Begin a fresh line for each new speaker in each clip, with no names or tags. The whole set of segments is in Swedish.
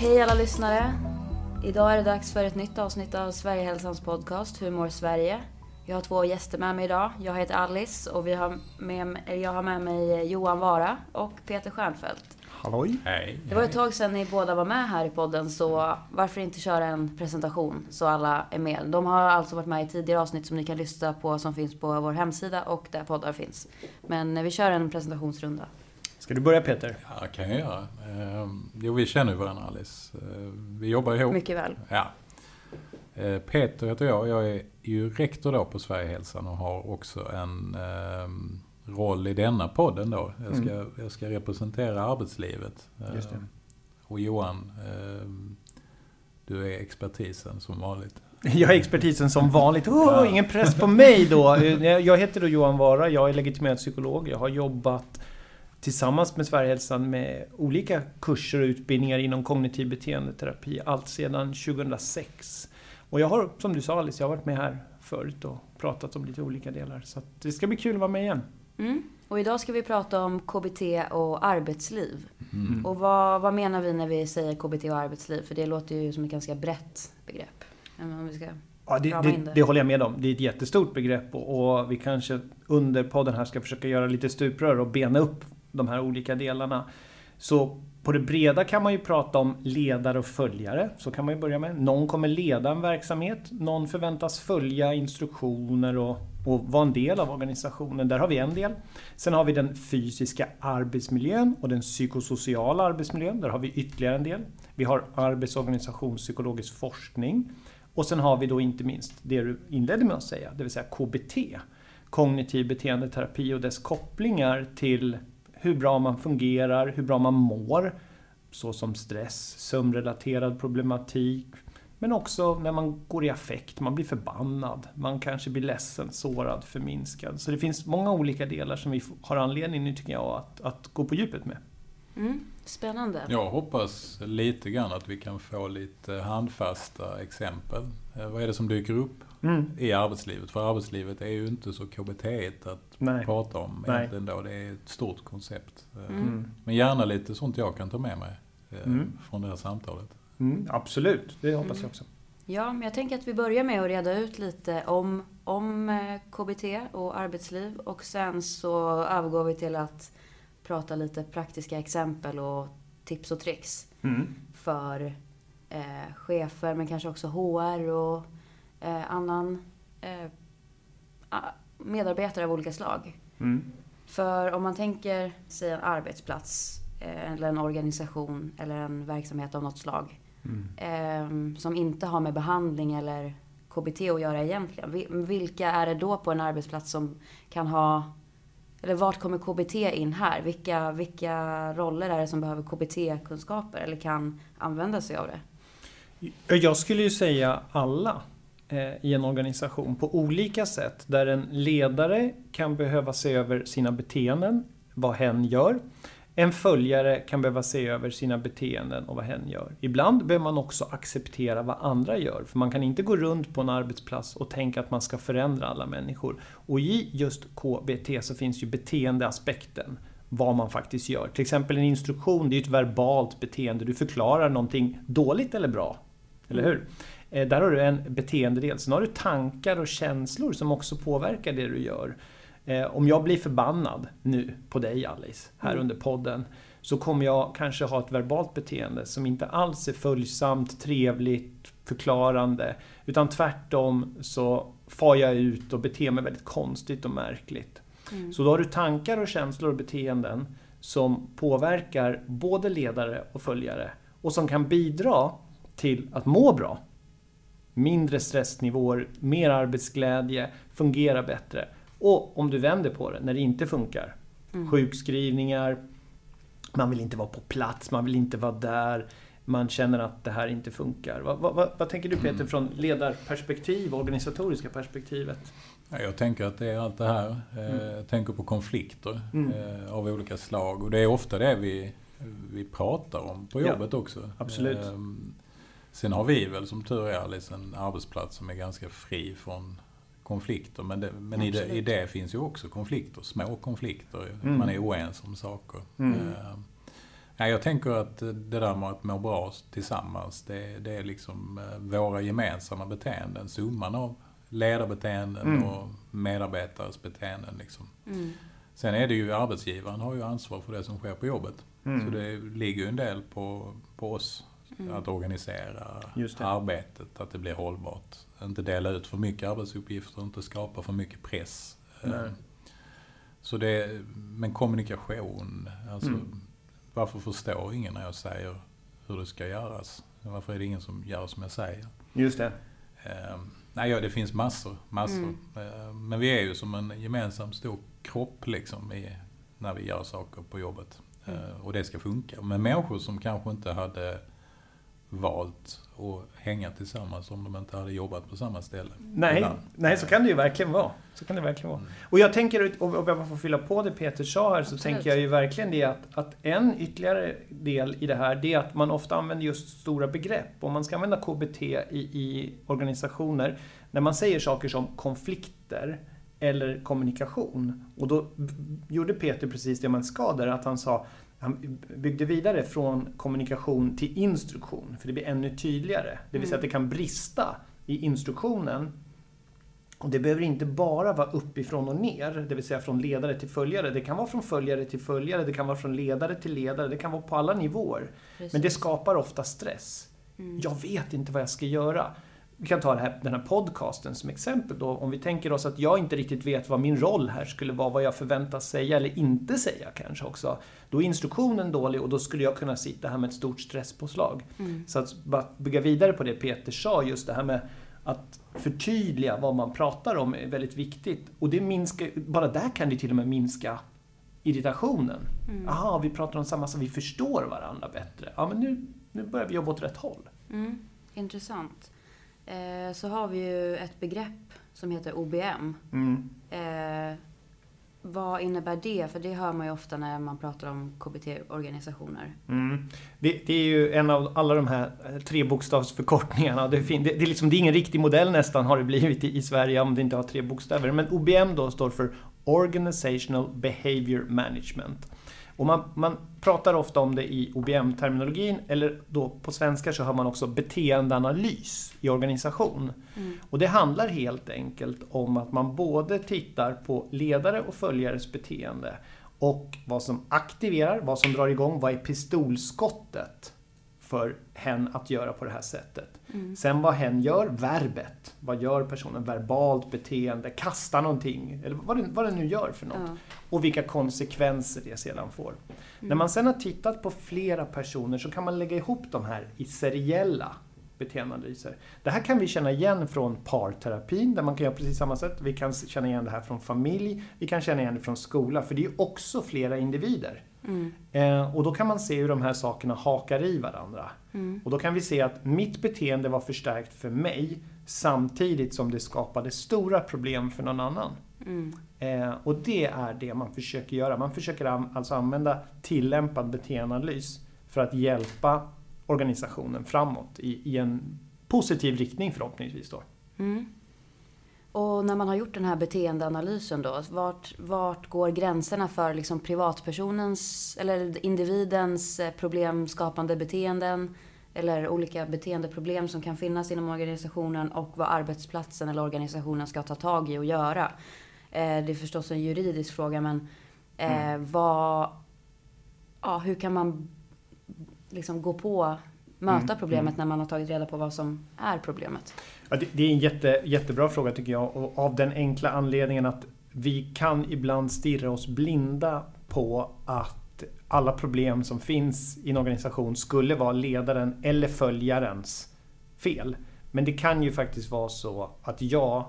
Hej alla lyssnare! Idag är det dags för ett nytt avsnitt av Sverigehälsans podcast Hur mår Sverige? Jag har två gäster med mig idag. Jag heter Alice och vi har med, jag har med mig Johan Vara och Peter Stjernfeldt.
Halloj!
Hej.
Det var ett tag sedan ni båda var med här i podden så varför inte köra en presentation så alla är med. De har alltså varit med i tidigare avsnitt som ni kan lyssna på som finns på vår hemsida och där poddar finns. Men vi kör en presentationsrunda.
Ska du börja Peter?
Ja, kan jag göra. Ehm, jo, vi känner ju varandra Alice. Ehm, vi jobbar ihop.
Mycket väl.
Ja. Ehm, Peter heter jag. Jag är ju rektor då på Sverigehälsan och har också en ehm, roll i denna podden då. Jag ska,
Mm.
jag ska representera arbetslivet.
Just det.
Ehm, Och Johan, ehm, du är expertisen som vanligt.
Jag är expertisen som vanligt. Oh, ingen press på mig då. Jag heter då Johan Vara. Jag är legitimerad psykolog. Jag har jobbat tillsammans med Sverigehälsan med olika kurser och utbildningar inom kognitiv beteendeterapi allt sedan 2006. Och jag har, som du sa Alice, jag har varit med här förut och pratat om lite olika delar. Så att det ska bli kul att vara med igen.
Mm. Och idag ska vi prata om KBT och arbetsliv.
Mm.
Och vad, vad menar vi när vi säger KBT och arbetsliv? För det låter ju som ett ganska brett begrepp. Men Om vi ska...
Ja, det, det,
det.
det håller jag med om. Det är ett jättestort begrepp och, och vi kanske under podden här ska försöka göra lite stuprör och bena upp de här olika delarna. Så på det breda kan man ju prata om ledare och följare. Så kan man ju börja med. Någon kommer leda en verksamhet. Någon förväntas följa instruktioner och, och vara en del av organisationen. Där har vi en del. Sen har vi den fysiska arbetsmiljön och den psykosociala arbetsmiljön. Där har vi ytterligare en del. Vi har arbetsorganisationspsykologisk forskning. Och sen har vi då inte minst det du inledde med att säga, det vill säga KBT. Kognitiv beteendeterapi och dess kopplingar till hur bra man fungerar, hur bra man mår. Såsom stress, sömnrelaterad problematik. Men också när man går i affekt, man blir förbannad. Man kanske blir ledsen, sårad, förminskad. Så det finns många olika delar som vi har anledning nu tycker jag att, att gå på djupet med.
Mm. Spännande.
Jag hoppas lite grann att vi kan få lite handfasta exempel. Eh, Vad är det som dyker upp
Mm.
i arbetslivet? För arbetslivet är ju inte så KBT att
Nej.
prata om
Nej.
egentligen då. Det är ett stort koncept. Eh,
Mm.
Men gärna lite sånt jag kan ta med mig eh,
Mm.
från det här samtalet.
Mm, absolut, det hoppas jag också.
Ja, men jag tänker att vi börjar med att reda ut lite om, om eh, KBT och arbetsliv. Och sen så övergår vi till att prata lite praktiska exempel och tips och tricks
Mm.
för eh, chefer, men kanske också HR och eh, annan eh, medarbetare av olika slag.
Mm.
För om man tänker sig en arbetsplats eh, eller en organisation eller en verksamhet av något slag
Mm.
eh, som inte har med behandling eller KBT att göra egentligen. Vi- Vilka är det då på en arbetsplats som kan ha eller vart kommer KBT in här? Vilka, vilka roller är det som behöver KBT-kunskaper eller kan använda sig av det?
Jag skulle ju säga alla Eh, i en organisation på olika sätt. Där en ledare kan behöva se över sina beteenden, vad hen gör. En följare kan behöva se över sina beteenden och vad hen gör. Ibland behöver man också acceptera vad andra gör. För man kan inte gå runt på en arbetsplats och tänka att man ska förändra alla människor. Och i just KBT så finns ju beteendeaspekten. Vad man faktiskt gör. Till exempel en instruktion, det är ju ett verbalt beteende. Du förklarar någonting dåligt eller bra. Eller hur? Eh, Där har du en beteendedel. Sen har du tankar och känslor som också påverkar det du gör. Eh, Om jag blir förbannad nu på dig Alice, här
Mm.
under podden. Så kommer jag kanske ha ett verbalt beteende som inte alls är följsamt, trevligt, förklarande. Utan tvärtom så far jag ut och beter mig väldigt konstigt och märkligt.
Mm.
Så då har du tankar och känslor och beteenden som påverkar både ledare och följare och som kan bidra till att må bra. Mindre stressnivåer, mer arbetsglädje, fungera bättre. Och om du vänder på det, när det inte funkar.
Mm.
Sjukskrivningar, man vill inte vara på plats, man vill inte vara där. Man känner att det här inte funkar. Vad, vad, vad, tänker du Peter från ledarperspektiv, organisatoriska perspektivet?
Ja, Jag tänker att det är allt det här. Eh,
Mm.
Jag tänker på konflikter
Mm.
eh, av olika slag. Och det är ofta det vi, vi pratar om på
Ja,
jobbet också.
absolut.
Ehm, Sen har vi väl som tur är Alice en arbetsplats som är ganska fri från konflikter. Men, det, men i, det, i det finns ju också konflikter, små konflikter.
Mm.
Man är oense om saker.
Mm.
Ja, jag tänker att det där med att må bra tillsammans, det, det är liksom eh, våra gemensamma beteenden. Summan av ledarbeteenden
Mm.
och medarbetares beteenden. Liksom.
Mm.
Sen är det ju arbetsgivaren har ju ansvar för det som sker på jobbet.
Mm.
Så det ligger ju en del på, på oss
Mm.
att organisera arbetet, att det blir hållbart. Inte dela ut för mycket arbetsuppgifter, inte skapa för mycket press.
Nej.
Eh, Så det, men kommunikation, alltså
Mm.
varför förstår ingen när jag säger hur det ska göras? Varför är det ingen som gör som jag säger?
Just det.
Eh, nej, ja, det finns massor, massor.
Mm.
Eh, men vi är ju som en gemensam stor kropp liksom i, när vi gör saker på jobbet.
Mm.
Och det ska funka. Men människor som kanske inte hade valt att hänga tillsammans om de inte hade jobbat på samma ställe.
Nej,
Ibland.
nej, så kan det ju verkligen vara. Så kan det verkligen vara.
Mm.
Och jag tänker, om jag bara får fylla på det Peter sa här, så
Absolut.
tänker jag ju verkligen det att, att en ytterligare del i det här, det är att man ofta använder just stora begrepp. Om man ska använda KBT i, i organisationer, när man säger saker som konflikter eller kommunikation. Och då gjorde Peter precis det man ska där, att han sa han byggde vidare från kommunikation till instruktion, för det blir ännu tydligare. Det vill säga att det kan brista i instruktionen och det behöver inte bara vara uppifrån och ner, det vill säga från ledare till följare. Det kan vara från följare till följare, det kan vara från ledare till ledare, det kan vara på alla nivåer.
Precis.
Men det skapar ofta stress.
Mm.
Jag vet inte vad jag ska göra. Vi kan ta här, den här podcasten som exempel då. Om vi tänker oss att jag inte riktigt vet vad min roll här skulle vara, vad jag förväntas säga eller inte säga kanske också. Då är instruktionen dålig och då skulle jag kunna sitta här med ett stort stresspåslag.
Mm.
Så att bara bygga vidare på det Peter sa, just det här med att förtydliga vad man pratar om är väldigt viktigt. Och det minskar, bara där kan det till och med minska irritationen.
Mm.
Aha, vi pratar om samma sak, vi förstår varandra bättre. Ja, men nu, nu börjar vi jobba åt rätt håll.
Mm. Intressant. Eh, så har vi ju ett begrepp som heter OBM.
Mm.
Eh, vad innebär det? För det hör man ju ofta när man pratar om KBT-organisationer.
Mm. Det, det är ju en av alla de här eh, trebokstavsförkortningarna. Det, fin- det, det, liksom, det är ingen riktig modell nästan har det blivit i, i Sverige om det inte har tre bokstäver. Men OBM då står för Organizational Behavior Management. Och man, man pratar ofta om det i OBM-terminologin eller då på svenska så har man också beteendeanalys i organisation.
Mm.
Och det handlar helt enkelt om att man både tittar på ledare och följares beteende och vad som aktiverar, vad som drar igång, vad är pistolskottet för hen att göra på det här sättet.
Mm.
Sen vad hen gör, verbet. Vad gör personen? Verbalt beteende, kasta någonting, eller vad det, vad det nu gör för något.
Ja.
Och vilka konsekvenser det sedan får. När man sen har tittat på flera personer så kan man lägga ihop de här i seriella beteendeanalyser. Det här kan vi känna igen från parterapin där man kan göra precis samma sätt. Vi kan känna igen det här från familj, vi kan känna igen det från skola för det är också flera individer.
Mm.
Eh, och då kan man se hur de här sakerna hakar i varandra.
Mm.
Och då kan vi se att mitt beteende var förstärkt för mig samtidigt som det skapade stora problem för någon annan.
Mm.
Eh, och det är det man försöker göra. Man försöker alltså använda tillämpad beteendeanalys för att hjälpa organisationen framåt i, i en positiv riktning förhoppningsvis. Då.
Mm. Och när man har gjort den här beteendeanalysen då, vart, vart går gränserna för liksom privatpersonens eller individens eh, problemskapande beteenden eller olika beteendeproblem som kan finnas inom organisationen och vad arbetsplatsen eller organisationen ska ta tag i och göra. Eh, det är förstås en juridisk fråga men eh, vad, ja, hur kan man liksom gå på, möta
Mm,
problemet när man har tagit reda på vad som är problemet?
Ja, det, det är en jätte, jättebra fråga tycker jag och av den enkla anledningen att vi kan ibland stirra oss blinda på att alla problem som finns i en organisation skulle vara ledaren eller följarens fel. Men det kan ju faktiskt vara så att jag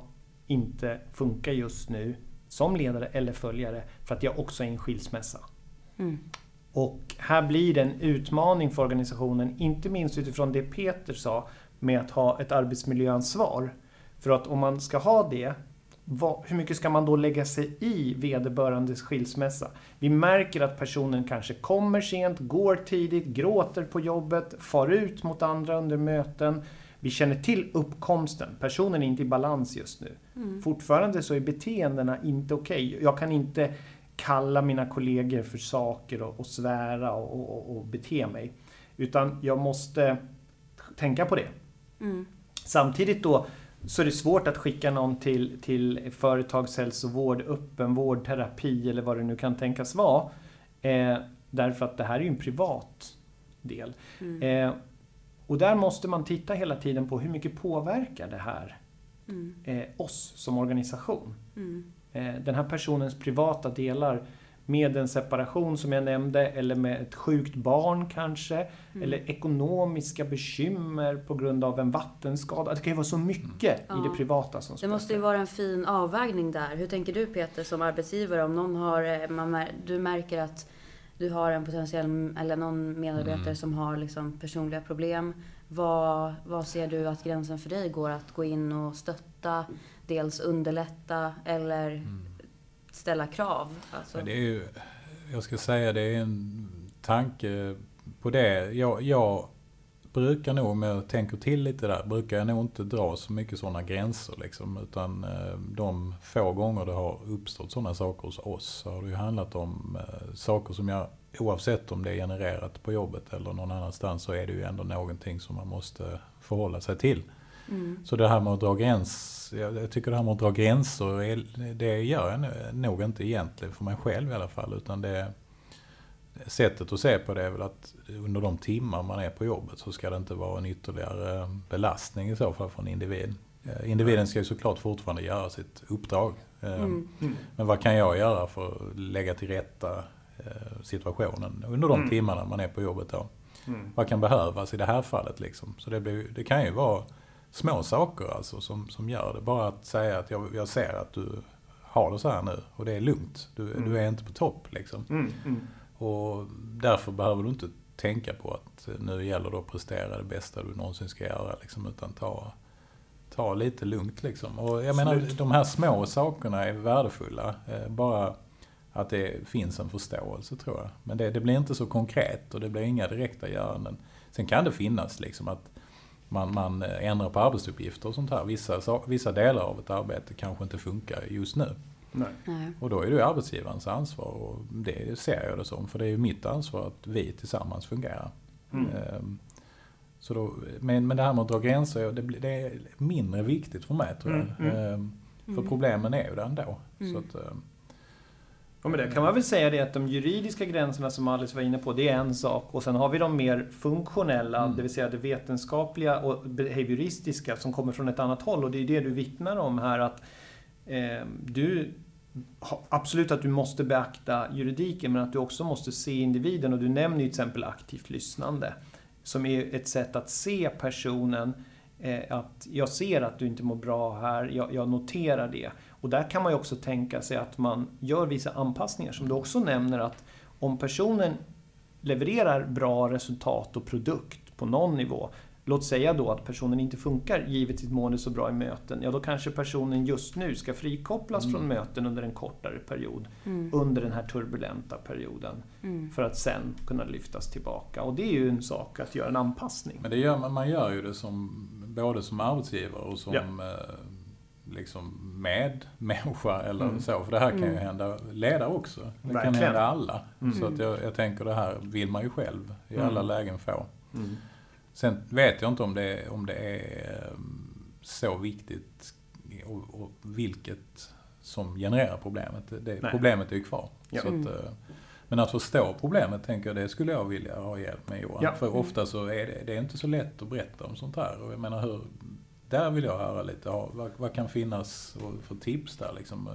inte funkar just nu som ledare eller följare för att jag också är i en skilsmässa.
Mm.
Och här blir det en utmaning för organisationen, inte minst utifrån det Peter sa med att ha ett arbetsmiljöansvar. För att om man ska ha det, vad, hur mycket ska man då lägga sig i vederbörandes skilsmässa? Vi märker att personen kanske kommer sent, går tidigt, gråter på jobbet, far ut mot andra under möten. Vi känner till uppkomsten, personen är inte i balans just nu.
Mm.
Fortfarande så är beteendena inte okej. Jag kan inte kalla mina kollegor för saker och, och svära och, och, och, bete mig. Utan jag måste tänka på det.
Mm.
Samtidigt då så är det svårt att skicka någon till, till företagshälsovård, öppenvård, terapi eller vad det nu kan tänkas vara. Eh, därför att det här är ju en privat del.
Mm.
Eh, och där måste man titta hela tiden på hur mycket påverkar det här
Mm.
eh, oss som organisation.
Mm.
Eh, den här personens privata delar med en separation som jag nämnde eller med ett sjukt barn kanske.
Mm.
Eller ekonomiska bekymmer på grund av en vattenskada. Det kan ju vara så mycket i
Ja.
det privata som
Det
spelar
måste ju vara en fin avvägning där. Hur tänker du Peter som arbetsgivare om någon har, eh, man, du märker att du har en potentiell, eller någon medarbetare
Mm.
som har liksom personliga problem. Vad, vad ser du att gränsen för dig går att gå in och stötta, dels underlätta eller
Mm.
ställa krav? Alltså,
Men det är ju, jag ska säga det är en tanke på det. Jag, jag brukar nog, om jag tänker till lite där, brukar jag nog inte dra så mycket sådana gränser liksom. Utan eh, de få gånger det har uppstått sådana saker hos oss så har det ju handlat om eh, saker som jag, oavsett om det är genererat på jobbet eller någon annanstans, så är det ju ändå någonting som man måste förhålla sig till.
Mm.
Så det här med att dra gräns, jag tycker det här med att dra gränser, det gör jag nog inte egentligen för mig själv i alla fall. Utan det, sättet att se på det är väl att under de timmar man är på jobbet så ska det inte vara en ytterligare belastning i så fall för en individ. Eh, Individen ska ju såklart fortfarande göra sitt uppdrag. Eh,
Mm.
Mm.
Men vad kan jag göra för att lägga till rätta eh, situationen under de
Mm.
timmarna man är på jobbet då?
Mm.
vad kan behövas i det här fallet liksom. Så det, blir, det kan ju vara små saker alltså som, som gör det. Bara att säga att jag, jag ser att du har det så här nu och det är lugnt. Du,
Mm.
du är inte på topp liksom.
Mm. Mm.
Och därför behöver du inte tänka på att nu gäller det att prestera det bästa du någonsin ska göra liksom, utan ta, ta lite lugnt liksom. Och jag menar,
Absolut.
de här små sakerna är värdefulla. Eh, bara att det finns en förståelse tror jag. Men det, det blir inte så konkret och det blir inga direkta göranden. Sen kan det finnas liksom att man, man ändrar på arbetsuppgifter och sånt här. Vissa, sa- vissa delar av ett arbete kanske inte funkar just nu.
Nej.
Nej.
Och då är det arbetsgivarens ansvar och det ser jag det som. För det är ju mitt ansvar att vi tillsammans fungerar.
Mm.
Ehm, Så då, men, men det här med att dra gränser, det, blir- det är mindre viktigt för mig tror jag.
Mm, mm.
Ehm, För
Mm.
problemen är ju där ändå.
Mm.
Så att,
Och med det kan man väl säga det att de juridiska gränserna som Alice var inne på, det är en sak. Och sen har vi de mer funktionella,
Mm.
det vill säga det vetenskapliga och behavioristiska som kommer från ett annat håll. Och det är det du vittnar om här att eh, du Absolut att du måste beakta juridiken men att du också måste se individen och du nämner ju till exempel aktivt lyssnande. Som är ett sätt att se personen, eh, att jag ser att du inte mår bra här, jag, jag noterar det. Och där kan man ju också tänka sig att man gör vissa anpassningar som du också nämner att om personen levererar bra resultat och produkt på någon nivå Låt säga då att personen inte funkar givet sitt mående så bra i möten. Ja, då kanske personen just nu ska frikopplas
Mm.
från möten under en kortare period.
Mm.
Under den här turbulenta perioden.
Mm.
För att sen kunna lyftas tillbaka. Och det är ju en sak att göra en anpassning.
men det gör, man gör ju det som, både som arbetsgivare och som
Ja.
Liksom medmänniska eller
Mm.
så. För det här kan ju
Mm.
hända ledare också. Det kan
Verkligen.
hända alla.
Mm.
Så att jag, jag tänker det här vill man ju själv i
Mm.
alla lägen få.
Mm.
Sen vet jag inte om det, om det är ehm, så viktigt och, och vilket som genererar problemet. Det,
Nej.
problemet är ju kvar.
Ja.
Så att, eh, men att förstå problemet tänker jag, det skulle jag vilja ha hjälp med Johan.
Ja.
För ofta så är det, det är inte så lätt att berätta om sånt här. Och jag menar hur, där vill jag höra lite, ja, vad, vad kan finnas för tips där liksom.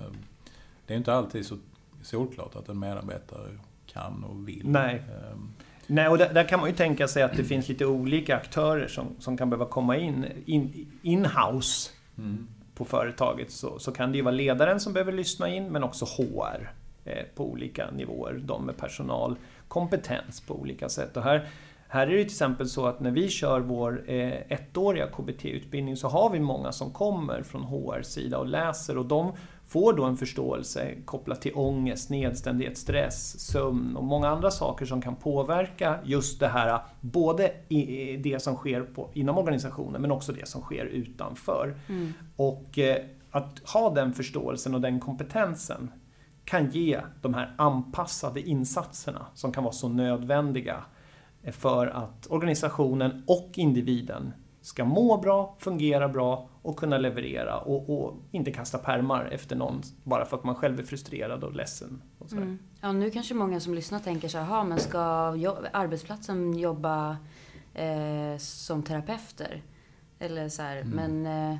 Det är inte alltid så solklart att en medarbetare kan och vill.
Nej.
Ehm,
Nej, och där, där kan man ju tänka sig att det finns lite olika aktörer som, som kan behöva komma in, in in-house
Mm.
på företaget. Så, så kan det ju vara ledaren som behöver lyssna in, men också HR eh, på olika nivåer. De med personalkompetens på olika sätt. Och här, här är det till exempel så att när vi kör vår eh, ettåriga KBT-utbildning så har vi många som kommer från HR-sida och läser och de får då en förståelse kopplat till ångest, nedstämdhet, stress, sömn och många andra saker som kan påverka just det här, både det som sker på, inom organisationen men också det som sker utanför.
Mm.
Och eh, att ha den förståelsen och den kompetensen kan ge de här anpassade insatserna som kan vara så nödvändiga för att organisationen och individen ska må bra, fungera bra och kunna leverera och, och inte kasta permar efter någon bara för att man själv är frustrerad och ledsen. Och.
Mm. Ja, nu kanske många som lyssnar tänker så här, men ska arbetsplatsen jobba eh, som terapeuter? Eller så här,
Mm.
men eh,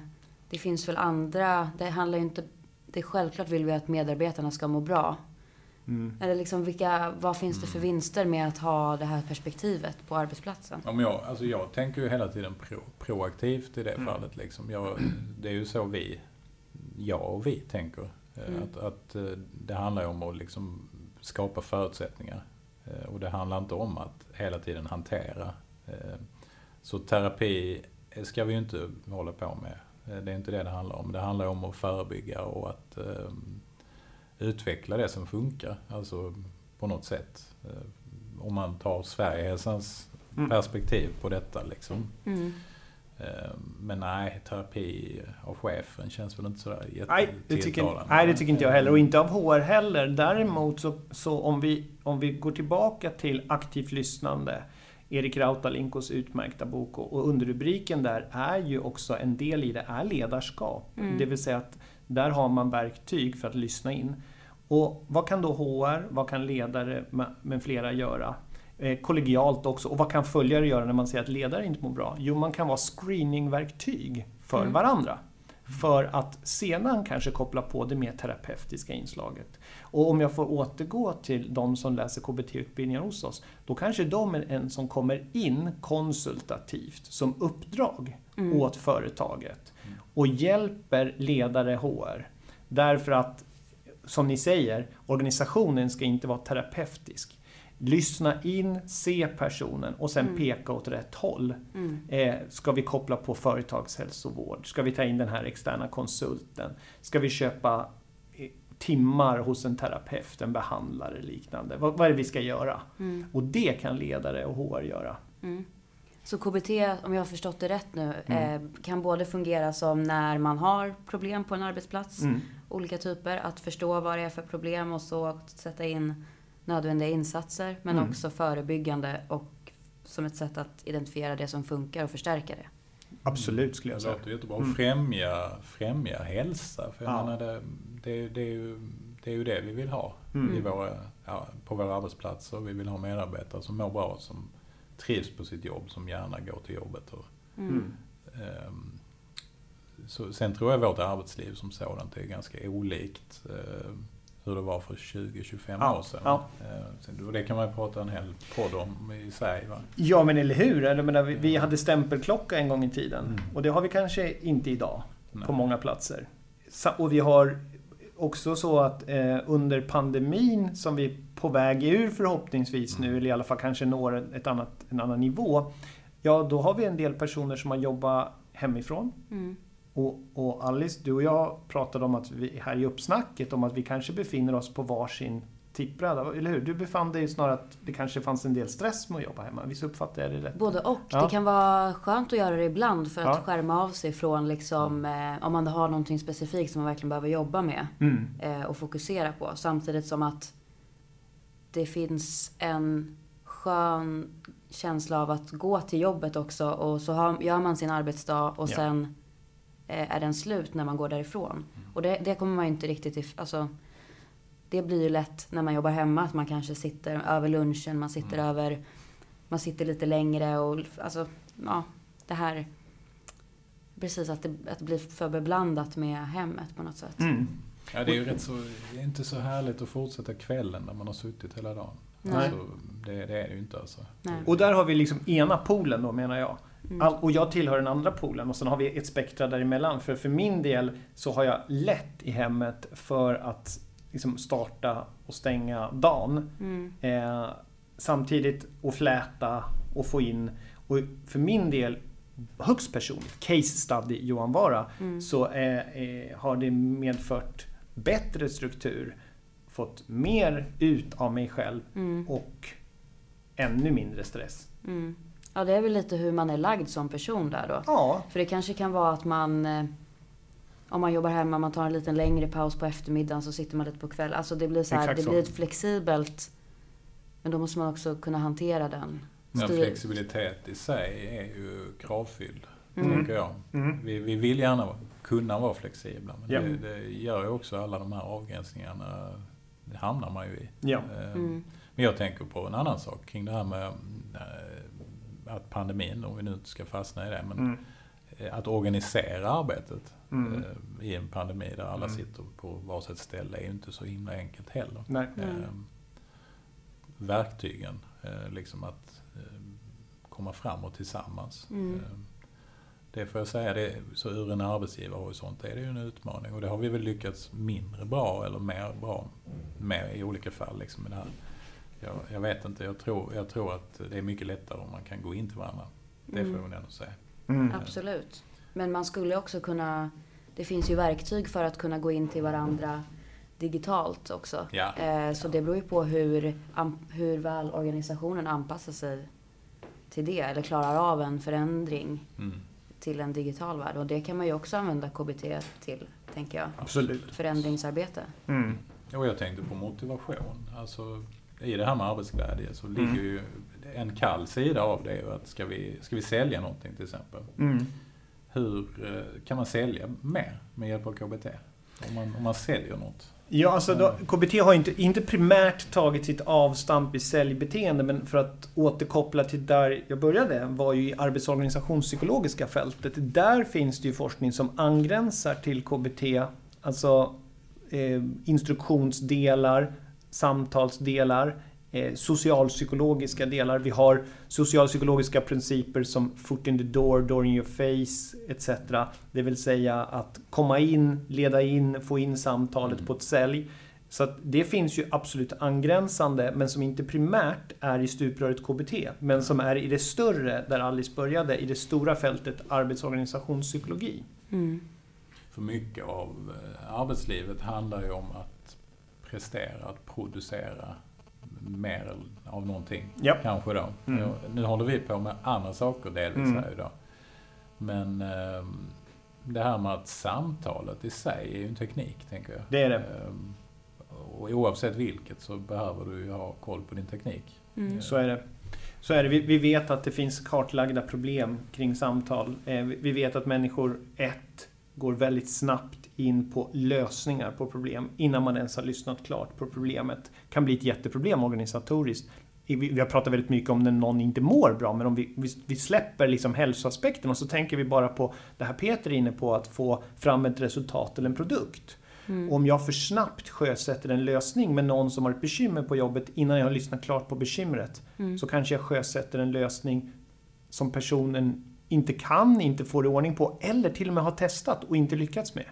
det finns väl andra, det handlar ju inte, det är självklart vill vi att medarbetarna ska må bra.
Mm.
Eller liksom vilka, vad finns det för
Mm.
vinster med att ha det här perspektivet på arbetsplatsen?
Om jag, alltså jag tänker ju hela tiden pro, proaktivt i det
Mm.
fallet. Liksom. Jag, det är ju så vi, jag och vi tänker. Eh,
Mm.
Att, att eh, det handlar ju om att liksom skapa förutsättningar. Eh, Och det handlar inte om att hela tiden hantera. Så terapi ska vi ju inte hålla på med. Det är inte det det handlar om. Det handlar om att förebygga och att eh, utveckla det som funkar. Alltså på något sätt. Eh, Om man tar Sverigehälsans
Mm.
perspektiv på detta liksom.
Mm.
Eh, Men nej, terapi av chefen känns väl inte sådär
Nej det, tycker,
jättetilltalande.
nej, det tycker inte jag heller. Och inte av HR heller. Däremot så, så om, vi, om vi går tillbaka till aktivt lyssnande. Erik Rautalinkos utmärkta bok och, och underrubriken där är ju också en del i det är ledarskap.
Mm.
Det vill säga att där har man verktyg för att lyssna in. Och vad kan då HR, vad kan ledare med, flera göra? Eh, kollegialt också. Och vad kan följare göra när man ser att ledare inte mår bra? Jo, man kan vara screeningverktyg för
Mm.
varandra. För att sedan kanske koppla på det mer terapeutiska inslaget. Och om jag får återgå till de som läser KBT-utbildningar hos oss, då kanske de är en som kommer in konsultativt som uppdrag
Mm.
åt företaget och hjälper ledare HR. Därför att, som ni säger, organisationen ska inte vara terapeutisk. Lyssna in, se personen och sen
Mm.
peka åt rätt håll.
Mm.
Eh, ska vi koppla på företagshälsovård? Ska vi ta in den här externa konsulten? Ska vi köpa eh, timmar hos en terapeut, en behandlare liknande? Vad, vad är det vi ska göra?
Mm.
Och det kan ledare och HR göra.
Mm. Så KBT, om jag har förstått det rätt nu,
Mm.
eh, kan både fungera som när man har problem på en arbetsplats,
Mm.
olika typer, att förstå vad det är för problem och så sätta in nödvändiga insatser, men
Mm.
också förebyggande och som ett sätt att identifiera det som funkar och förstärka det.
Absolut skulle jag
Det
säga.
låter jättebra.
Mm.
Och främja, främja hälsa. För jag
Ja.
menar, det, det, det, är ju, det är ju det vi vill ha
Mm.
i våra, ja, på våra arbetsplatser. Vi vill ha medarbetare som mår bra, som trivs på sitt jobb, som gärna går till jobbet. Och,
Mm.
ehm, så, sen tror jag vårt arbetsliv som sådant är ganska olikt eh, hur det var för 20-25
Ja,
år sedan.
ja.
Och det kan man ju prata en hel podd om i sig. Va?
Ja men eller hur? Jag menar, vi, vi hade stämpelklocka en gång i tiden.
Mm.
Och det har vi kanske inte idag
Nej.
på många platser. Och vi har också så att eh, under pandemin som vi är på väg ur förhoppningsvis nu,
Mm.
eller i alla fall kanske når ett annat, en annan nivå. Ja, då har vi en del personer som har jobbat hemifrån.
Mm.
Och, och Alice, du och jag pratade om att vi här i uppsnacket om att vi kanske befinner oss på varsin tippbräda, eller hur? Du befann dig snarare att det kanske fanns en del stress med att jobba hemma. Visst uppfattar jag det rätt?
Både och.
Ja.
Det kan vara skönt att göra det ibland för att
Ja.
skärma av sig från liksom, eh, om man har någonting specifikt som man verkligen behöver jobba med
Mm.
eh, och fokusera på. Samtidigt som att det finns en skön känsla av att gå till jobbet också och så har, gör man sin arbetsdag och
Ja.
sen eh, är den slut när man går därifrån. Och det, det kommer man ju inte riktigt if, alltså, Det blir ju lätt när man jobbar hemma att man kanske sitter över lunchen, man sitter
Mm.
över Man sitter lite längre och alltså, ja, det här Precis, att det, att det blir för beblandat med hemmet på något sätt.
Mm.
Ja, det är ju rätt så, det är inte så härligt att fortsätta kvällen när man har suttit hela dagen.
Nej.
Alltså, det, det är det ju inte alltså.
Nej.
Och där har vi liksom ena polen då menar jag.
Mm.
All, och jag tillhör den andra polen och sen har vi ett spektra däremellan. För för min del så har jag lätt i hemmet för att liksom starta och stänga dagen.
Mm.
Eh, samtidigt att fläta och få in. Och för min del, högst personligt, case study Johan Vara,
Mm.
så eh, eh, har det medfört bättre struktur, fått mer ut av mig själv
Mm.
och ännu mindre stress.
Mm. Ja, det är väl lite hur man är lagd som person där då.
Ja,
För det kanske kan vara att man... om man jobbar hemma, man tar en liten längre paus på eftermiddagen så sitter man lite på kvällen. Alltså det blir så här, det
så.
blir ett flexibelt. Men då måste man också kunna hantera den.
Ja, flexibilitet i sig är ju kravfylld,
Mm.
tänker jag.
Mm.
Vi, vi vill gärna kunna vara flexibla, men
Ja.
det, det gör ju också alla de här avgränsningarna. Det hamnar man ju i.
Ja.
Eh,
Mm.
Men jag tänker på en annan sak kring det här med eh, att pandemin, om vi nu inte ska fastna i det, men
Mm.
Att organisera arbetet
Mm.
eh, i en pandemi där alla
Mm.
sitter på varsitt ställe är ju inte så himla enkelt heller.
Nej.
Eh, verktygen, eh, liksom att eh, komma framåt tillsammans.
Mm.
Eh, det får jag säga, det, så ur en arbetsgivarhorisont är det ju en utmaning och det har vi väl lyckats mindre bra eller mer bra med i olika fall. Liksom, med det här. Jag, jag vet inte, jag tror, jag tror att det är mycket lättare om man kan gå in till varandra. Det får jag väl ändå säga.
Mm.
Absolut. Men man skulle också kunna, det finns ju verktyg för att kunna gå in till varandra digitalt också.
Ja.
Eh, Så det beror ju på hur, hur väl organisationen anpassar sig till det eller klarar av en förändring
Mm.
till en digital värld. Och det kan man ju också använda KBT till, tänker jag.
Absolut.
Förändringsarbete.
Mm.
Och jag tänkte på motivation. Alltså, I det här med arbetsglädje så ligger
Mm.
ju en kall sida av det att ska vi, ska vi sälja någonting till exempel.
Mm.
Hur eh, kan man sälja mer med hjälp av KBT? Om man, om man säljer något.
Ja, alltså då, KBT har inte, inte primärt tagit sitt avstamp i säljbeteende, men för att återkoppla till där jag började, var ju i arbetsorganisationspsykologiska fältet. Där finns det ju forskning som angränsar till KBT, alltså eh, instruktionsdelar, samtalsdelar, eh, socialpsykologiska delar. Vi har socialpsykologiska principer som foot in the door, door in your face etc. Det vill säga att komma in, leda in, få in samtalet
Mm.
på ett sälj. Så att det finns ju absolut angränsande men som inte primärt är i stupröret KBT men som är i det större där Alice började, i det stora fältet arbetsorganisationspsykologi.
Mm.
För mycket av eh, arbetslivet handlar ju om att prestera, att producera mer av någonting.
Ja.
Kanske då.
Mm.
Nu håller vi på med andra saker delvis
Mm.
här idag. Men ehm, det här med att samtalet i sig är ju en teknik, tänker jag.
Det är det.
Ehm, och oavsett vilket så behöver du ju ha koll på din teknik.
Mm.
Så är det. Så är det. Vi, vi vet att det finns kartlagda problem kring samtal. Eh, vi vi vet att människor, ett, går väldigt snabbt in på lösningar på problem innan man ens har lyssnat klart på problemet. kan bli ett jätteproblem organisatoriskt. Vi har pratat väldigt mycket om när någon inte mår bra, men om vi, vi, släpper liksom hälsoaspekten och så tänker vi bara på det här Peter är inne på, att få fram ett resultat eller en produkt.
Mm.
Om jag för snabbt sjösätter en lösning med någon som har ett bekymmer på jobbet innan jag har lyssnat klart på bekymret
Mm.
så kanske jag sjösätter en lösning som personen inte kan, inte får ordning på eller till och med har testat och inte lyckats med.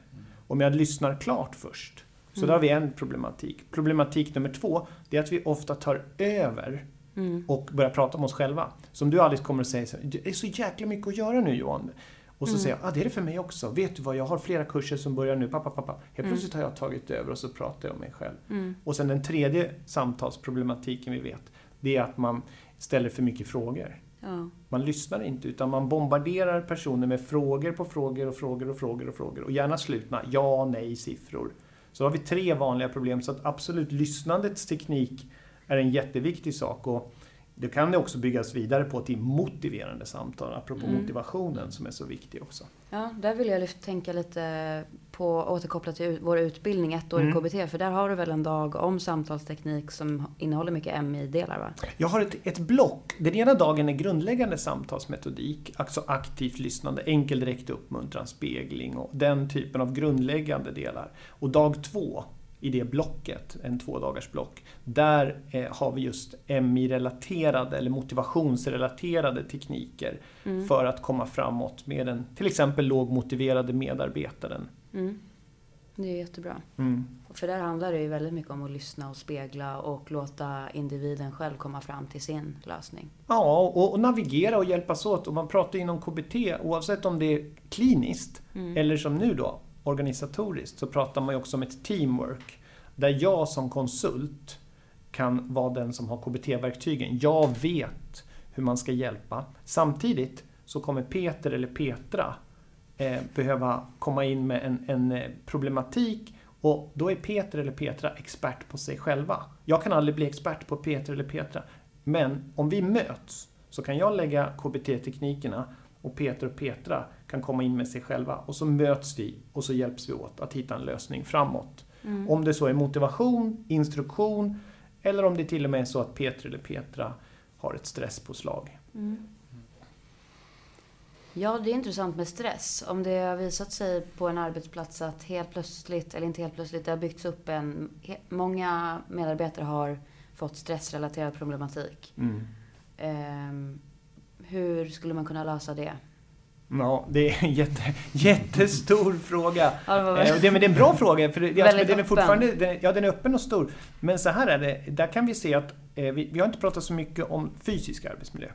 Om jag lyssnar klart först. Så
Mm.
där har vi en problematik. Problematik nummer två, det är att vi ofta tar över
Mm.
och börjar prata om oss själva. Som du Alice kommer att säga, så det är så jäkla mycket att göra nu Johan. Och så
Mm.
säger jag, ah, det är det för mig också. Vet du vad, jag har flera kurser som börjar nu. Pappa, pappa. Helt
Mm.
plötsligt har jag tagit över och så pratar jag om mig själv.
Mm.
Och sen den tredje samtalsproblematiken vi vet, det är att man ställer för mycket frågor.
Ja.
Man lyssnar inte, utan man bombarderar personer med frågor på frågor och frågor och frågor och frågor. Och gärna slutna ja, nej, siffror. Så har vi tre vanliga problem. Så att absolut, lyssnandets teknik är en jätteviktig sak. Och det kan det också byggas vidare på till motiverande samtal, apropå
Mm.
motivationen som är så viktig också.
ja, där vill jag tänka lite på, återkoppla till vår utbildning, ett år i
Mm.
KBT. För där har du väl en dag om samtalsteknik som innehåller mycket MI-delar va?
Jag har ett, ett block. Den ena dagen är grundläggande samtalsmetodik, alltså aktivt lyssnande, enkel direkt uppmuntran, spegling och den typen av grundläggande delar. Och dag två i det blocket, en två dagars block, där eh, har vi just MI-relaterade eller motivationsrelaterade tekniker
Mm.
för att komma framåt med den till exempel lågmotiverade medarbetaren.
Mm. Det är jättebra.
Mm.
För där handlar det ju väldigt mycket om att lyssna och spegla och låta individen själv komma fram till sin lösning.
Ja, och, och navigera och hjälpas åt. Och man pratar inom KBT, oavsett om det är kliniskt
Mm.
eller som nu då, organisatoriskt, så pratar man ju också om ett teamwork. Där jag som konsult kan vara den som har KBT-verktygen. Jag vet hur man ska hjälpa. Samtidigt så kommer Peter eller Petra eh, behöva komma in med en, en eh, problematik och då är Peter eller Petra expert på sig själva. Jag kan aldrig bli expert på Peter eller Petra. Men om vi möts så kan jag lägga KBT-teknikerna och Peter och Petra kan komma in med sig själva och så möts vi och så hjälps vi åt att hitta en lösning framåt.
Mm.
Om det så är motivation, instruktion eller om det till och med är så att Peter eller Petra har ett stresspåslag.
Mm. Ja, det är intressant med stress. Om det har visat sig på en arbetsplats att helt plötsligt, eller inte helt plötsligt, det har byggts upp en... Många medarbetare har fått stressrelaterad problematik. Ehm, hur skulle man kunna lösa det?
Ja, det är en jätte, jättestor fråga.
Ja, det
Eh, det, men det är en bra fråga, för det, alltså, den är fortfarande den, ja, den är öppen och stor. Men så här är det, där kan vi se att eh, vi, vi har inte pratat så mycket om fysisk arbetsmiljö.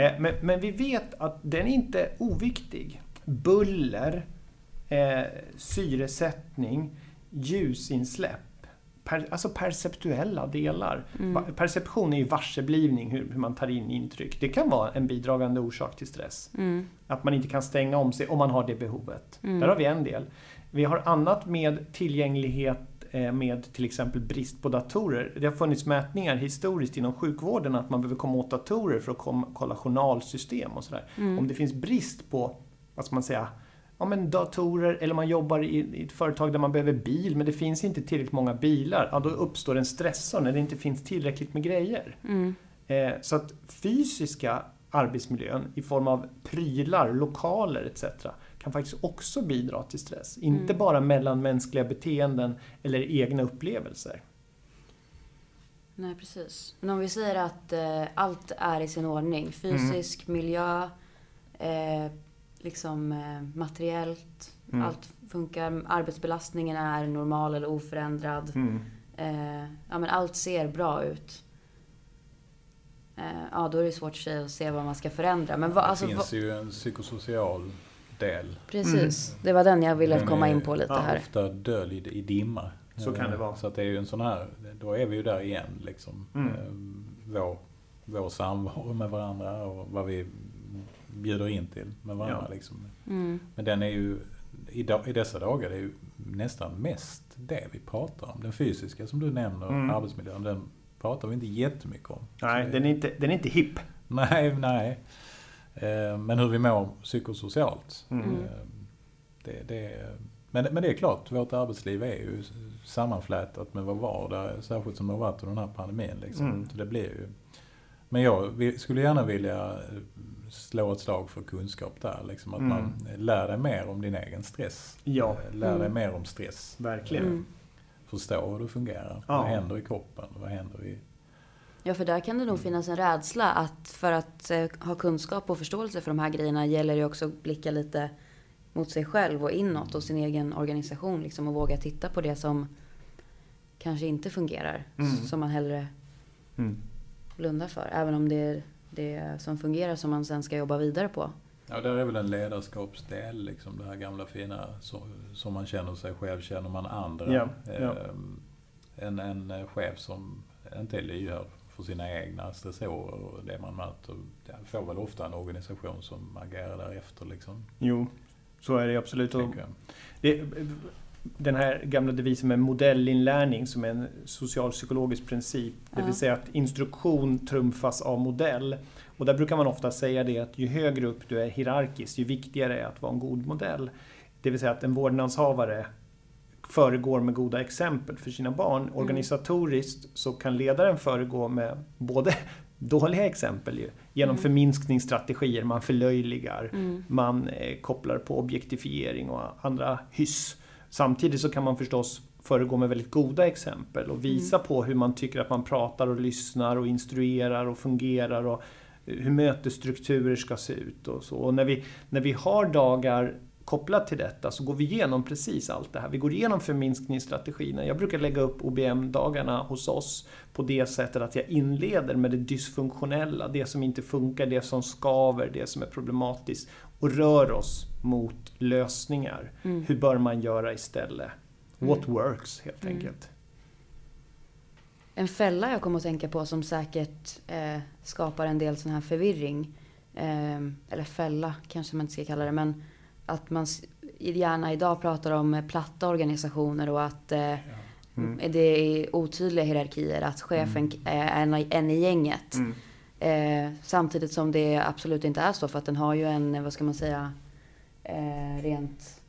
Eh, men, men vi vet att den är inte oviktig. Buller, eh, syresättning, ljusinsläpp. Per, alltså perceptuella delar.
Mm.
Perception är ju varseblivning, hur, hur man tar in intryck. Det kan vara en bidragande orsak till stress.
Mm.
Att man inte kan stänga om sig om man har det behovet.
Mm.
Där har vi en del. Vi har annat med tillgänglighet eh, med till exempel brist på datorer. Det har funnits mätningar historiskt inom sjukvården att man behöver komma åt datorer för att kolla journalsystem och sådär.
Mm.
Om det finns brist på, vad ska man säga, ja, men datorer eller man jobbar i, i ett företag där man behöver bil men det finns inte tillräckligt många bilar. Ja, då uppstår en stressor när det inte finns tillräckligt med grejer.
Mm.
Eh, så att fysiska arbetsmiljön i form av prylar, lokaler etc. kan faktiskt också bidra till stress. Inte
Mm.
bara mellanmänskliga beteenden eller egna upplevelser.
Nej, precis. Men om vi säger att eh, allt är i sin ordning. Fysisk, miljö, eh, liksom eh, materiellt.
Mm.
Allt funkar. Arbetsbelastningen är normal eller oförändrad.
Mm.
Eh, ja, men allt ser bra ut. Eh, ja, då är det svårt för sig att se vad man ska förändra. Men vad,
Det
alltså,
finns ju en psykosocial del.
precis, det var den jag ville
Den
komma
är-
in på lite
ja,
här.
Ofta döljd i dimma.
Så kan det
Eh,
vara.
Så att det är ju en sån här, då är vi ju där igen liksom.
Mm.
Eh, Vår, vår samvaro med varandra och vad vi bjuder in till med varandra
Ja.
liksom.
Mm.
Men den är ju, i, dag, i dessa dagar, det är ju nästan mest det vi pratar om. Den fysiska som du nämner,
Mm.
arbetsmiljön, den pratar vi inte jättemycket om.
Nej,
Så
den är inte, den är inte hipp.
Nej, nej. Eh, Men hur vi mår psykosocialt.
Mm.
Eh, Det, det, men, men det är klart, vårt arbetsliv är ju sammanflätat med vår vardag. Särskilt som det har varit under den här pandemin. Liksom.
Mm.
Så det blir ju... Men jag vi- skulle gärna vilja eh, slå ett slag för kunskap där. Liksom, att
Mm.
man lär dig mer om din egen stress.
Ja.
Eh, Lär dig
Mm.
mer om stress.
Verkligen.
Mm.
Förstå hur det fungerar.
Ja.
Vad händer i kroppen? Vad händer i...
Ja, för där kan det nog finnas en rädsla att för att eh, ha kunskap och förståelse för de här grejerna gäller det också att blicka lite mot sig själv och inåt och sin egen organisation liksom och våga titta på det som kanske inte fungerar.
Mm.
Som man hellre
Mm.
blundar för. Även om det är det som fungerar som man sen ska jobba vidare på.
Ja, där är väl en ledarskapsdel, liksom det här gamla fina, som man känner sig själv, känner man andra.
Ja, ja.
Ehm, En, en eh, chef som inte är lyhörd för sina egna stressorer och det man möter, det får väl ofta en organisation som agerar därefter liksom.
Jo, så är det absolut. Och
tänker jag.
det, den här gamla devisen med modellinlärning som är en socialpsykologisk princip. Det vill säga att instruktion trumfas av modell. Och där brukar man ofta säga det att ju högre upp du är hierarkiskt, ju viktigare är att vara en god modell. Det vill säga att en vårdnadshavare föregår med goda exempel för sina barn. Organisatoriskt så kan ledaren föregå med både dåliga exempel ju, genom
Mm.
förminskningsstrategier, man förlöjligar,
Mm.
man eh, kopplar på objektifiering och andra hyss. Samtidigt så kan man förstås föregå med väldigt goda exempel och visa på hur man tycker att man pratar och lyssnar och instruerar och fungerar och hur mötesstrukturer ska se ut och så. Och när vi, när vi har dagar kopplat till detta så går vi igenom precis allt det här. Vi går igenom förminskningsstrategierna. Jag brukar lägga upp OBM-dagarna hos oss på det sättet att jag inleder med det dysfunktionella, det som inte funkar, det som skaver, det som är problematiskt och rör oss mot lösningar.
Mm.
Hur bör man göra istället? What
Mm.
works helt
Mm.
enkelt.
En fälla jag kommer att tänka på som säkert eh, skapar en del sån här förvirring. Eh, eller fälla kanske man inte ska kalla det. Men att man gärna idag pratar om eh, platta organisationer och att eh,
Mm.
det är otydliga hierarkier, att chefen k- är en, en i gänget.
Mm.
Eh, samtidigt som det absolut inte är så för att den har ju en, vad ska man säga, eh, rent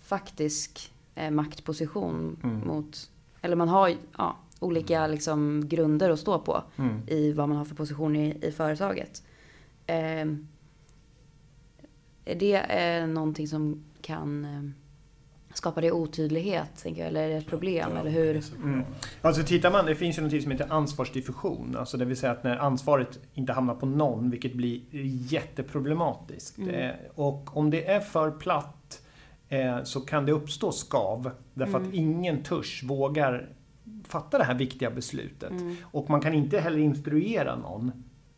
faktisk eh, maktposition
Mm.
mot, eller man har ja, olika liksom grunder att stå på
Mm.
i vad man har för position i, i företaget. Eh, är det eh, någonting som kan eh, skapa det otydlighet, tänker jag, eller är det ett problem, eller hur?
Mm. Alltså tittar man, det finns ju något som heter ansvarsdiffusion. Alltså det vill säga att när ansvaret inte hamnar på någon, vilket blir jätteproblematiskt.
Mm.
Eh, och om det är för platt eh, så kan det uppstå skav. Därför
Mm.
att ingen törs, vågar fatta det här viktiga beslutet.
Mm.
Och man kan inte heller instruera någon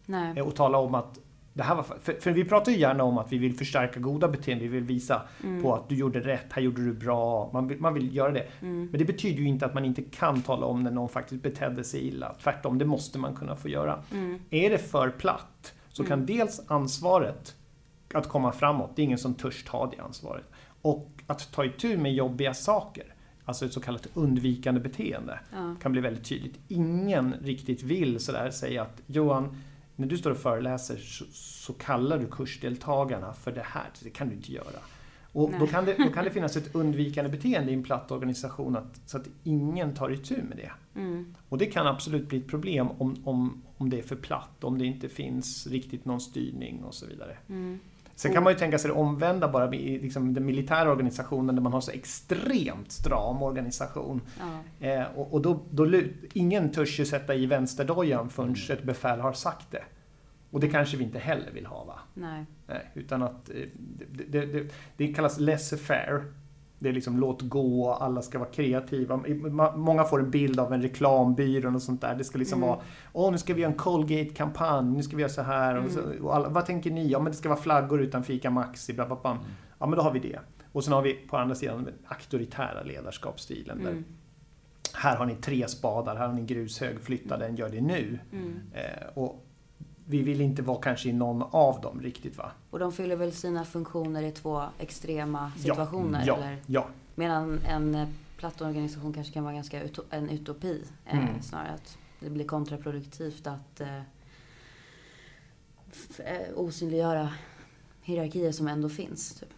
Nej.
eh, och tala om att det här var för, för, vi pratar ju gärna om att vi vill förstärka goda beteenden, vi vill visa
Mm.
på att du gjorde rätt, här gjorde du bra, man vill, man vill göra det.
Mm.
Men det betyder ju inte att man inte kan tala om när någon faktiskt betedde sig illa. Tvärtom, det måste man kunna få göra.
Mm.
Är det för platt så kan
Mm.
dels ansvaret att komma framåt, det är ingen som törs ta det ansvaret. Och att ta itu med jobbiga saker, alltså ett så kallat undvikande beteende,
Ja.
kan bli väldigt tydligt. Ingen riktigt vill sådär säga att Johan, när du står och föreläser så, så kallar du kursdeltagarna för det här. Det kan du inte göra. Och då kan, det, då kan det finnas ett undvikande beteende i en platt organisation att, så att ingen tar itu med det.
Mm.
Och det kan absolut bli ett problem om, om, om det är för platt, om det inte finns riktigt någon styrning och så vidare.
Mm.
Sen kan man ju tänka sig det omvända bara i liksom den militära organisationen där man har så extremt stram organisation.
Ja.
Eh, och och då, då, ingen törs ju sätta i vänsterdojan förrän ett befäl har sagt det. Och det kanske vi inte heller vill ha va?
Nej.
Nej, utan att eh, det, det, det, det kallas laissez-faire. Det är liksom låt gå, alla ska vara kreativa. Många får en bild av en reklambyrå och sånt där. Det ska liksom
Mm.
vara, åh nu ska vi göra en Colgate-kampanj, nu ska vi göra så här. Och så,
Mm.
och alla, vad tänker ni? Ja men det ska vara flaggor utanför ICA Maxi, bla, bla, bla. Ja men då har vi det. Och sen har vi på andra sidan den auktoritära ledarskapsstilen. Där
Mm.
här har ni tre spadar, här har ni en grushög, flytta den, gör det nu.
Mm.
Eh, och vi vill inte vara kanske i någon av dem riktigt va?
Och de fyller väl sina funktioner i två extrema
Ja.
situationer?
Ja,
Eller?
ja.
Medan en eh, platt organisation kanske kan vara ganska uto- en utopi. Eh,
Mm.
Snarare att det blir kontraproduktivt att eh, eh, osynliggöra hierarkier som ändå finns. Typ.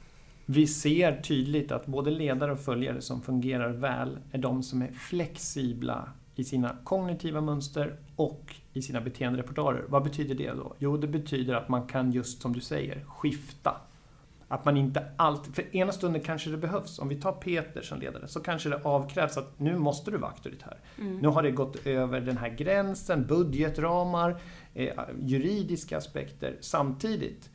Vi ser tydligt att både ledare och följare som fungerar väl är de som är flexibla i sina kognitiva mönster och i sina beteenderepertoarer. Vad betyder det då? Jo, det betyder att man kan just som du säger skifta. Att man inte alltid, för ena stunden kanske det behövs. Om vi tar Peter som ledare så kanske det avkrävs att nu måste du vara auktoritär.
Mm.
Nu har det gått över den här gränsen, budgetramar, eh, juridiska aspekter. Samtidigt,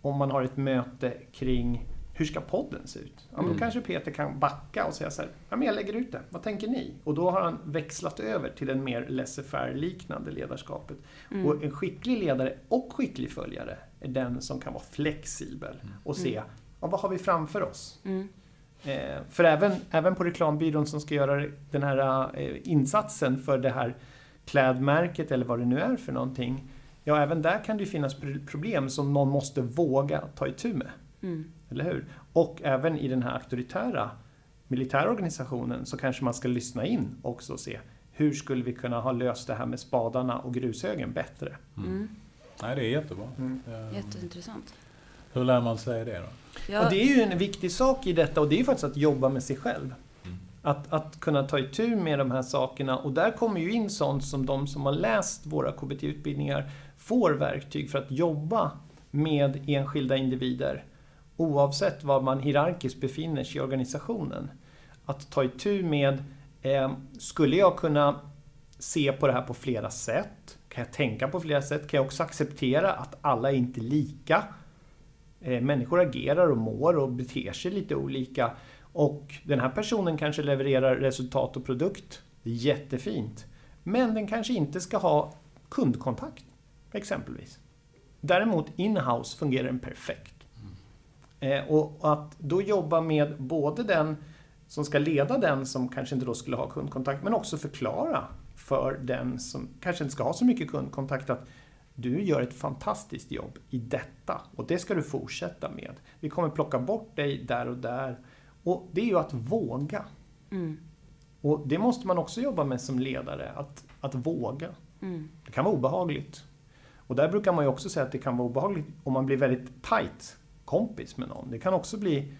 om man har ett möte kring hur ska podden se ut? Ja, men då
Mm.
kanske Peter kan backa och säga så här, ja, men jag lägger ut det, vad tänker ni? Och då har han växlat över till en mer laissez-faire liknande ledarskapet.
Mm.
Och en skicklig ledare och skicklig följare är den som kan vara flexibel och se,
Mm.
ja, vad har vi framför oss?
Mm.
Eh, för även, även på reklambyrån som ska göra den här eh, insatsen för det här klädmärket eller vad det nu är för någonting. Ja, även där kan det finnas pr- problem som någon måste våga ta itu med.
Mm.
Eller hur? Och även i den här auktoritära militära organisationen så kanske man ska lyssna in också och se hur skulle vi kunna ha löst det här med spadarna och grushögen bättre?
Mm.
Nej, det är jättebra.
Mm.
Eh,
Jätteintressant.
Hur lär man sig det då?
Ja,
Och det är ju en viktig sak i detta och det är ju faktiskt att jobba med sig själv.
Mm.
Att, att kunna ta itu med de här sakerna och där kommer ju in sånt som de som har läst våra KBT-utbildningar får verktyg för att jobba med enskilda individer oavsett var man hierarkiskt befinner sig i organisationen. Att ta itu med, eh, skulle jag kunna se på det här på flera sätt? Kan jag tänka på flera sätt? Kan jag också acceptera att alla är inte lika? Eh, människor agerar och mår och beter sig lite olika. Och den här personen kanske levererar resultat och produkt. Det är jättefint. Men den kanske inte ska ha kundkontakt, exempelvis. Däremot inhouse fungerar den perfekt. Eh, och att då jobba med både den som ska leda den som kanske inte då skulle ha kundkontakt, men också förklara för den som kanske inte ska ha så mycket kundkontakt att du gör ett fantastiskt jobb i detta och det ska du fortsätta med. Vi kommer plocka bort dig där och där. Och det är ju att våga.
Mm.
Och det måste man också jobba med som ledare, att, att våga.
Mm.
Det kan vara obehagligt. Och där brukar man ju också säga att det kan vara obehagligt om man blir väldigt tight kompis med någon. Det kan också bli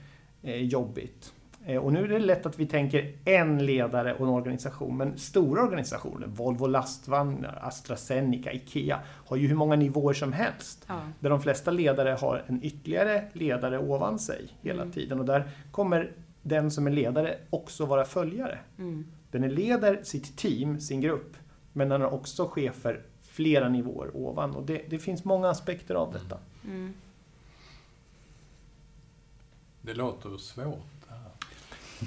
eh, jobbigt. Eh, och nu är det lätt att vi tänker en ledare och en organisation, men stora organisationer, Volvo lastvagnar, AstraZeneca, IKEA, har ju hur många nivåer som helst.
Ja.
Där de flesta ledare har en ytterligare ledare ovan sig hela
Mm.
tiden. Och där kommer den som är ledare också vara följare.
Mm.
Den är leder sitt team, sin grupp, men den har också chefer flera nivåer ovan. Och det, det finns många aspekter av detta.
Mm.
Det låter svårt.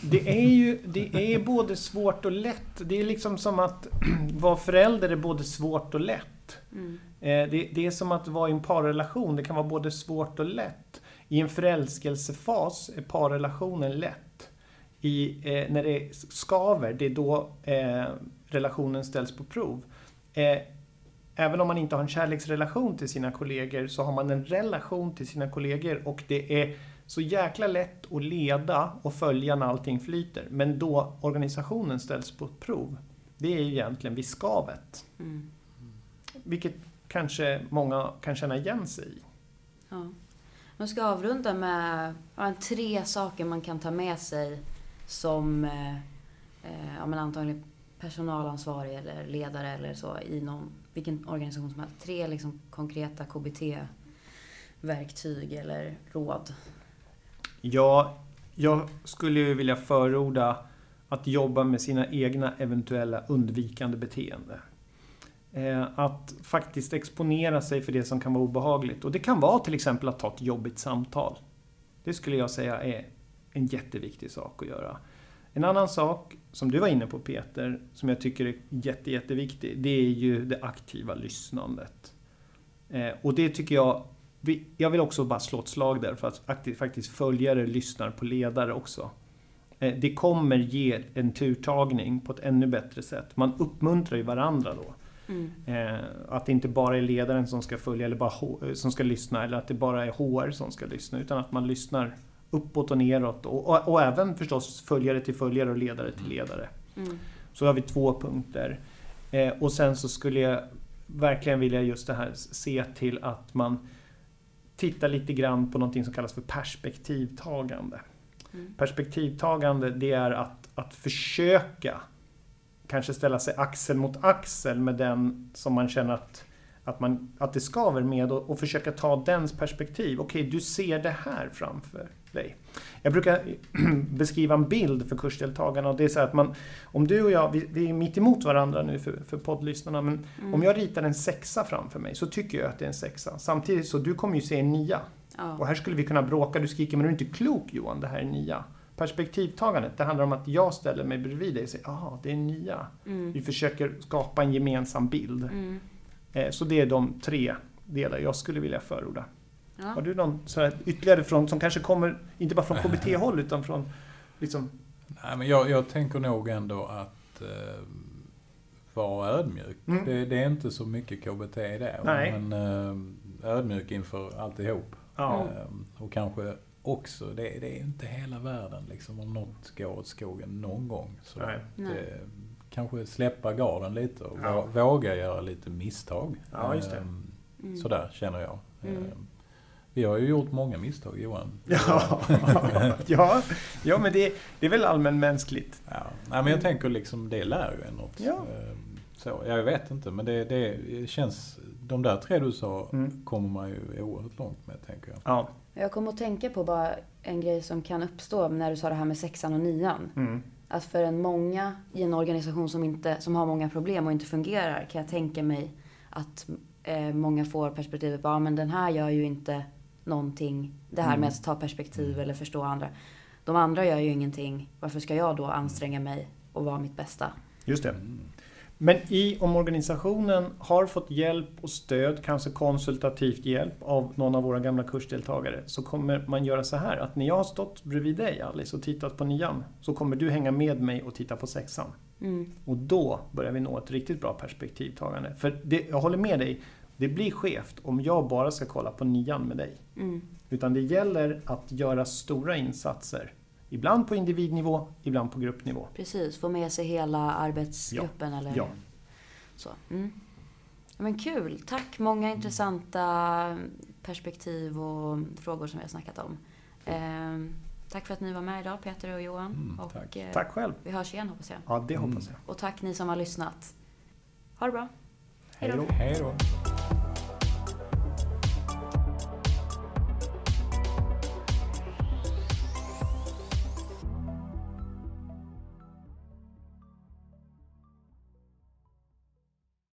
det
är ju det är både svårt och lätt. Det är liksom som att vara förälder är både svårt och lätt.
Mm.
Eh, Det, det är som att vara i en parrelation, det kan vara både svårt och lätt. I en förälskelsefas är parrelationen lätt. I, eh, när det skaver, det är då eh, relationen ställs på prov. Eh, även om man inte har en kärleksrelation till sina kollegor så har man en relation till sina kollegor och det är så jäkla lätt att leda och följa när allting flyter. Men då organisationen ställs på prov, det är egentligen vid skavet.
Mm.
Vilket kanske många kan känna igen sig i.
Ja. Man ska avrunda med tre saker man kan ta med sig som eh, eh, ja, men antagligen personalansvarig eller ledare eller så i någon, vilken organisation som helst. Tre liksom konkreta KBT-verktyg eller råd.
Ja, jag skulle ju vilja förorda att jobba med sina egna eventuella undvikande beteende. Eh, att faktiskt exponera sig för det som kan vara obehagligt. Och det kan vara till exempel att ta ett jobbigt samtal. Det skulle jag säga är en jätteviktig sak att göra. En annan sak som du var inne på Peter, som jag tycker är jätte, jätteviktig, det är ju det aktiva lyssnandet. Eh, och det tycker jag vi, jag vill också bara slå ett slag där för att aktivt, faktiskt följare lyssnar på ledare också. Eh, Det kommer ge en turtagning på ett ännu bättre sätt. Man uppmuntrar ju varandra då.
Mm.
Eh, Att det inte bara är ledaren som ska följa eller bara H- eh, som ska lyssna eller att det bara är HR som ska lyssna utan att man lyssnar uppåt och neråt och, och, och även förstås följare till följare och ledare till ledare.
Mm.
Så har vi två punkter. Eh, och sen så skulle jag verkligen vilja just det här se till att man tittar lite grann på någonting som kallas för perspektivtagande.
Mm.
Perspektivtagande det är att, att försöka kanske ställa sig axel mot axel med den som man känner att, att, man, att det skaver med och, och försöka ta dens perspektiv. Okej, du ser det här framför dig. Jag brukar beskriva en bild för kursdeltagarna och det är så att man, om du och jag, vi, vi är mitt emot varandra nu för, för poddlyssnarna, men
Mm.
om jag ritar en sexa framför mig så tycker jag att det är en sexa. Samtidigt så du kommer ju se en nia. Och
Ja.
här skulle vi kunna bråka, du skriker men du är inte klok Johan, det här är nia. Perspektivtagandet, det handlar om att jag ställer mig bredvid dig och säger ja, det är nia.
Mm.
Vi försöker skapa en gemensam bild.
Mm.
Eh, Så det är de tre delar jag skulle vilja förorda.
Ja.
Har du någon så här ytterligare från, som kanske kommer, inte bara från KBT-håll utan från liksom,
Nej, men jag, jag tänker nog ändå att eh, vara ödmjuk.
Mm.
Det, det är inte så mycket KBT i det.
Nej.
Men eh, ödmjuk inför alltihop.
ja,
Eh, och kanske också, det, det är inte hela världen liksom om något går åt skogen någon gång. Så
Nej.
Det, kanske släppa garden lite och
Ja.
vå- våga göra lite misstag.
Ja, just det.
Eh,
Mm.
Sådär känner jag.
Mm.
Vi har ju gjort många misstag Johan.
ja, ja, ja, men det, det är väl allmänmänskligt.
Ja. Nej, men jag tänker liksom, det lär ju en något.
Ja.
Eh, Så, jag vet inte, men det, det känns... De där tre du sa
Mm.
kommer man ju oerhört långt med, tänker jag.
Ja,
Jag kommer att tänka på bara en grej som kan uppstå när du sa det här med sexan och nian.
mm,
Att för en många i en organisation som, inte, som har många problem och inte fungerar kan jag tänka mig att eh, många får perspektivet på, ja men den här gör ju inte någonting. Det här
Mm.
med att ta perspektiv eller förstå andra. De andra gör ju ingenting. Varför ska jag då anstränga mig och vara mitt bästa?
just det.
Mm.
Men i, om organisationen har fått hjälp och stöd, kanske konsultativt hjälp av någon av våra gamla kursdeltagare, så kommer man göra så här att när jag har stått bredvid dig Alice och tittat på nian, så kommer du hänga med mig och titta på sexan.
Mm.
Och då börjar vi nå ett riktigt bra perspektivtagande. För det, jag håller med dig, det blir skevt om jag bara ska kolla på nian med dig.
Mm.
Utan det gäller att göra stora insatser. Ibland på individnivå, ibland på gruppnivå.
Precis, få med sig hela arbetsgruppen eller
Ja.
så. Mm. Ja, men kul, tack. Många intressanta perspektiv och frågor som vi har snackat om. Ehm, tack för att ni var med idag Peter och Johan.
Mm,
och,
tack.
eh,
Tack själv.
Vi hörs igen hoppas jag.
Ja, det hoppas jag.
Och tack ni som har lyssnat. Ha det bra.
Hej då.